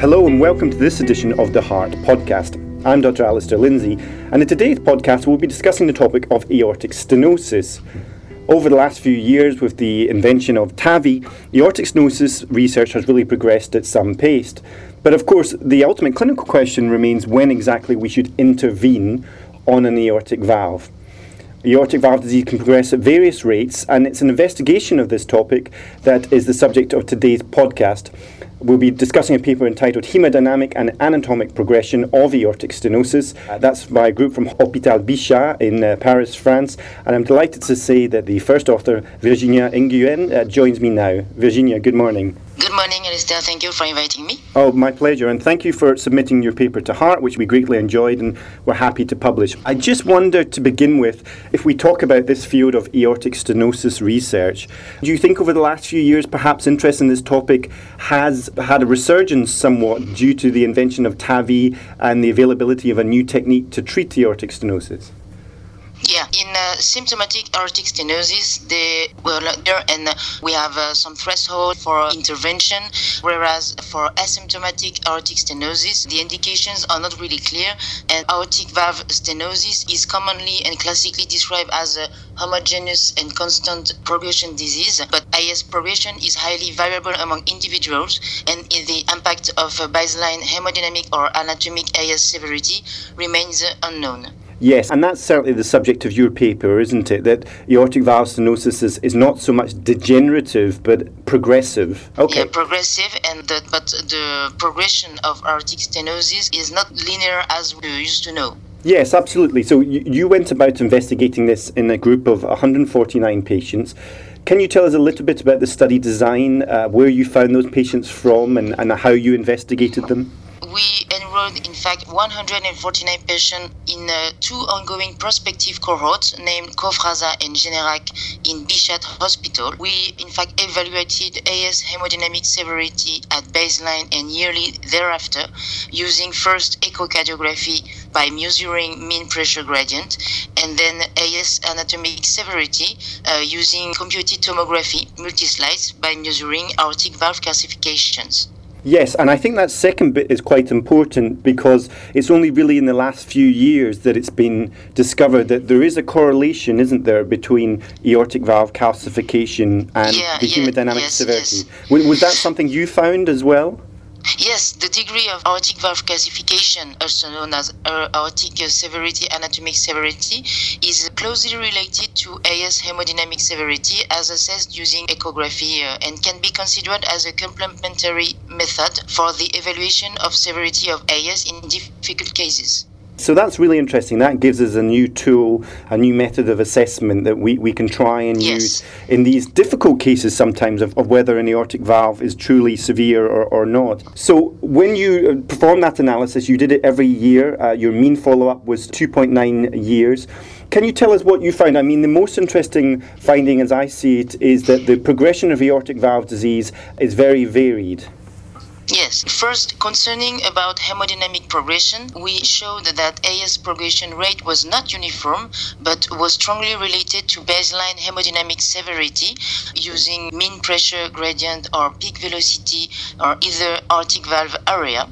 Hello and welcome to this edition of the Heart Podcast. I'm Dr. Alistair Lindsay, and in today's podcast, we'll be discussing the topic of aortic stenosis. Over the last few years, with the invention of TAVI, aortic stenosis research has really progressed at some pace. But of course, the ultimate clinical question remains when exactly we should intervene on an aortic valve. Aortic valve disease can progress at various rates, and it's an investigation of this topic that is the subject of today's podcast. We'll be discussing a paper entitled Hemodynamic and Anatomic Progression of Aortic Stenosis. That's by a group from Hôpital Bichat in uh, Paris, France. And I'm delighted to say that the first author, Virginia Nguyen, uh, joins me now. Virginia, good morning. Good morning, Alistair. Thank you for inviting me. Oh, my pleasure. And thank you for submitting your paper to Heart, which we greatly enjoyed and we're happy to publish. I just wonder to begin with, if we talk about this field of aortic stenosis research, do you think over the last few years perhaps interest in this topic has had a resurgence somewhat due to the invention of TAVI and the availability of a new technique to treat aortic stenosis? Yeah, in uh, symptomatic aortic stenosis, they were there, and we have uh, some threshold for intervention. Whereas for asymptomatic aortic stenosis, the indications are not really clear, and aortic valve stenosis is commonly and classically described as a homogeneous and constant progression disease. But AS progression is highly variable among individuals, and the impact of baseline hemodynamic or anatomic AS severity remains unknown. Yes, and that's certainly the subject of your paper, isn't it? That aortic valve stenosis is, is not so much degenerative but progressive. Okay. Yeah, progressive, and the, but the progression of aortic stenosis is not linear as we used to know. Yes, absolutely. So you, you went about investigating this in a group of 149 patients. Can you tell us a little bit about the study design, uh, where you found those patients from, and, and how you investigated them? We enrolled, in fact, 149 patients in uh, two ongoing prospective cohorts named COFRASA and GENERAC in Bichat Hospital. We, in fact, evaluated AS hemodynamic severity at baseline and yearly thereafter using first echocardiography by measuring mean pressure gradient and then AS anatomic severity uh, using computed tomography multi-slice by measuring aortic valve calcifications. Yes, and I think that second bit is quite important because it's only really in the last few years that it's been discovered that there is a correlation, isn't there, between aortic valve calcification and yeah, the yeah, hemodynamic yes, severity. Yes. Was, was that something you found as well? Yes, the degree of aortic valve calcification, also known as aortic severity, anatomic severity, is closely related to AS hemodynamic severity as assessed using echography and can be considered as a complementary method for the evaluation of severity of AS in difficult cases. So that's really interesting. That gives us a new tool, a new method of assessment that we, we can try and yes. use in these difficult cases sometimes of, of whether an aortic valve is truly severe or, or not. So when you uh, performed that analysis, you did it every year. Uh, your mean follow up was 2.9 years. Can you tell us what you found? I mean, the most interesting finding, as I see it, is that the progression of aortic valve disease is very varied. Yes. First, concerning about hemodynamic progression, we showed that AS progression rate was not uniform, but was strongly related to baseline hemodynamic severity using mean pressure gradient or peak velocity or either aortic valve area.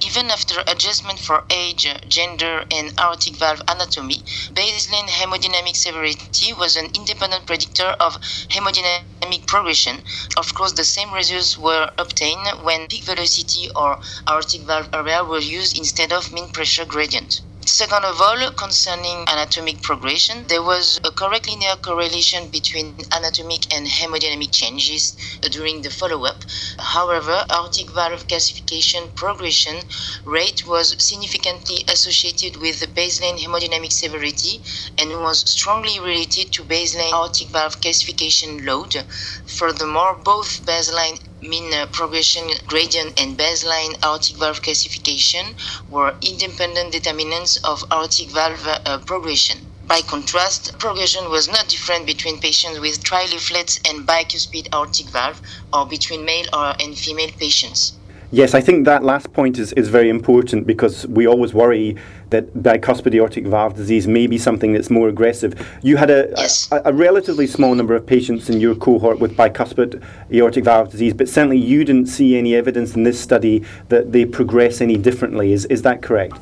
Even after adjustment for age, gender, and aortic valve anatomy, baseline hemodynamic severity was an independent predictor of hemodynamic progression. Of course, the same results were obtained when peak velocity or aortic valve area were used instead of mean pressure gradient. Second of all, concerning anatomic progression, there was a correct linear correlation between anatomic and hemodynamic changes during the follow-up. However, aortic valve calcification progression rate was significantly associated with the baseline hemodynamic severity and was strongly related to baseline aortic valve calcification load. Furthermore, both baseline mean uh, progression gradient and baseline aortic valve calcification were independent determinants of aortic valve uh, progression. By contrast, progression was not different between patients with trileaflets and bicuspid aortic valve or between male or and female patients. Yes, I think that last point is, is very important because we always worry that bicuspid aortic valve disease may be something that's more aggressive. You had a, yes. a, a, relatively small number of patients in your cohort with bicuspid aortic valve disease, but certainly you didn't see any evidence in this study that they progress any differently. Is, is that correct?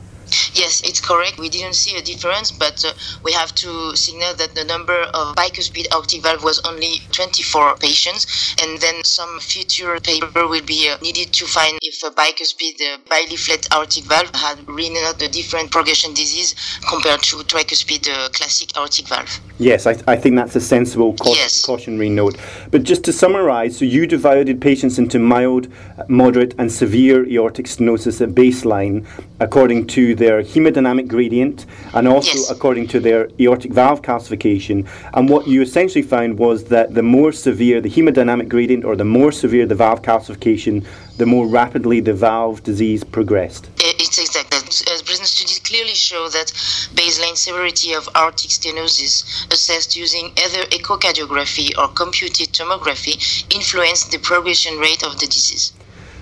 Yes, it's correct. We didn't see a difference, but uh, we have to signal that the number of bicuspid aortic valve was only 24 patients, and then some future paper will be uh, needed to find if a bicuspid uh, bileaflet aortic valve had really not a different progression disease compared to tricuspid uh, classic aortic valve. Yes, I, I think that's a sensible ca- yes. cautionary note. But just to summarise, so you divided patients into mild, moderate, and severe aortic stenosis at baseline according to their hemodynamic gradient and also yes. according to their aortic valve calcification. And what you essentially found was that the more severe the hemodynamic gradient or the more severe the valve calcification, the more rapidly the valve disease progressed. It's exact. As uh, present studies clearly show that baseline severity of aortic stenosis assessed using either echocardiography or computed tomography influence the progression rate of the disease.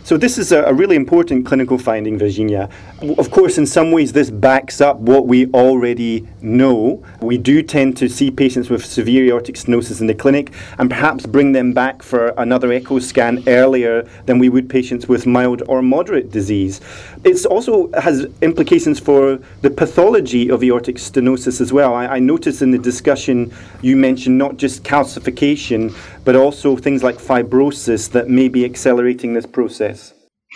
So this is a, a, really important clinical finding, Virginia. Of course, in some ways, this backs up what we already know. We do tend to see patients with severe aortic stenosis in the clinic and perhaps bring them back for another echo scan earlier than we would patients with mild or moderate disease. It also has implications for the pathology of aortic stenosis as well. I, I noticed in the discussion you mentioned not just calcification, but also things like fibrosis that may be accelerating this process.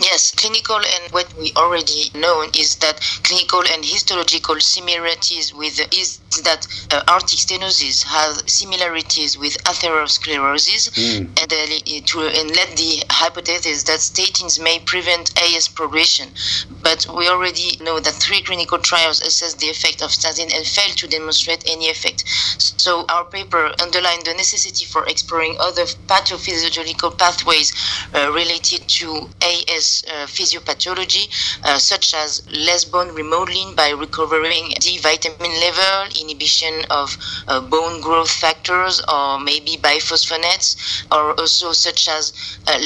Yes, clinical and what we already know is that clinical and histological similarities with is that uh, aortic stenosis has similarities with atherosclerosis mm. and, uh, to, and led the hypothesis that statins may prevent AS progression. But we already know that three clinical trials assessed the effect of statin and failed to demonstrate any effect. So our paper underlined the necessity for exploring other pathophysiological pathways uh, related to AS uh, physiopathology, uh, such as less bone remodeling by recovering D vitamin level, inhibition of uh, bone growth factors, or maybe biphosphonates, or also such as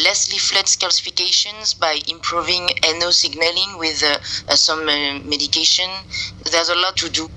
less leaflet calcifications by improving NO signaling with some medication. There's a lot to do.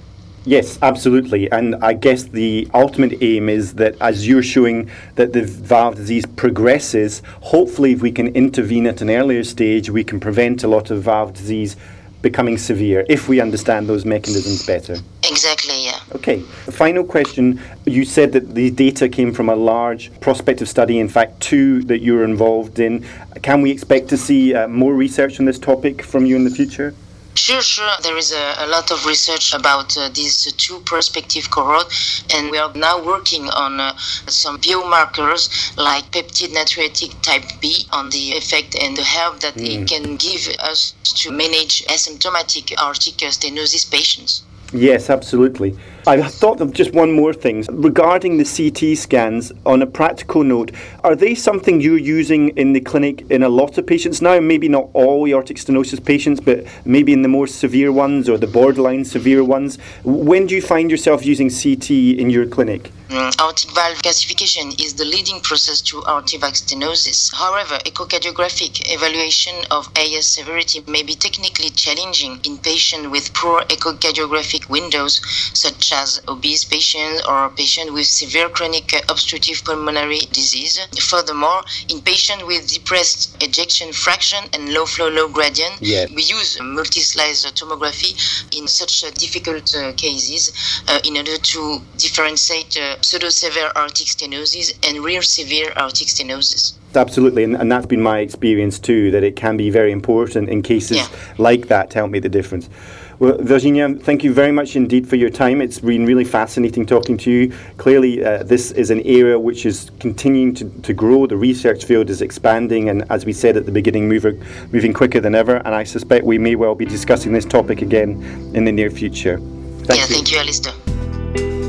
Yes, absolutely. And I guess the ultimate aim is that as you're showing that the valve disease progresses, hopefully, if we can intervene at an earlier stage, we can prevent a lot of valve disease becoming severe if we understand those mechanisms better. Exactly, yeah. Okay. Final question. You said that the data came from a large prospective study, in fact, two that you're involved in. Can we expect to see uh, more research on this topic from you in the future? Sure, sure. There is a, a lot of research about uh, these two prospective cohorts, and we are now working on uh, some biomarkers like peptide natriuretic type B on the effect and the help that mm. it can give us to manage asymptomatic aortic stenosis patients. Yes, absolutely. I thought of just one more thing regarding the CT scans. On a practical note, are they something you're using in the clinic in a lot of patients now? Maybe not all aortic stenosis patients, but maybe in the more severe ones or the borderline severe ones. When do you find yourself using CT in your clinic? Mm, aortic valve calcification is the leading process to aortic valve stenosis. However, echocardiographic evaluation of AS severity may be technically challenging in patients with poor echocardiographic windows, such as obese patients or patients with severe chronic obstructive pulmonary disease. Furthermore, in patients with depressed ejection fraction and low flow, low gradient, yeah. we use multi-slice tomography in such difficult uh, cases uh, in order to differentiate uh, pseudo-severe aortic stenosis and real severe aortic stenosis. Absolutely, and, and that's been my experience too, that it can be very important in cases yeah. like that to help make the difference. Well, Virginia, thank you very much indeed for your time. It's been really fascinating talking to you. Clearly, uh, this is an area which is continuing to, to grow. The research field is expanding, and as we said at the beginning, moving, moving quicker than ever. And I suspect we may well be discussing this topic again in the near future. Thank yeah, you. thank you, Alistair.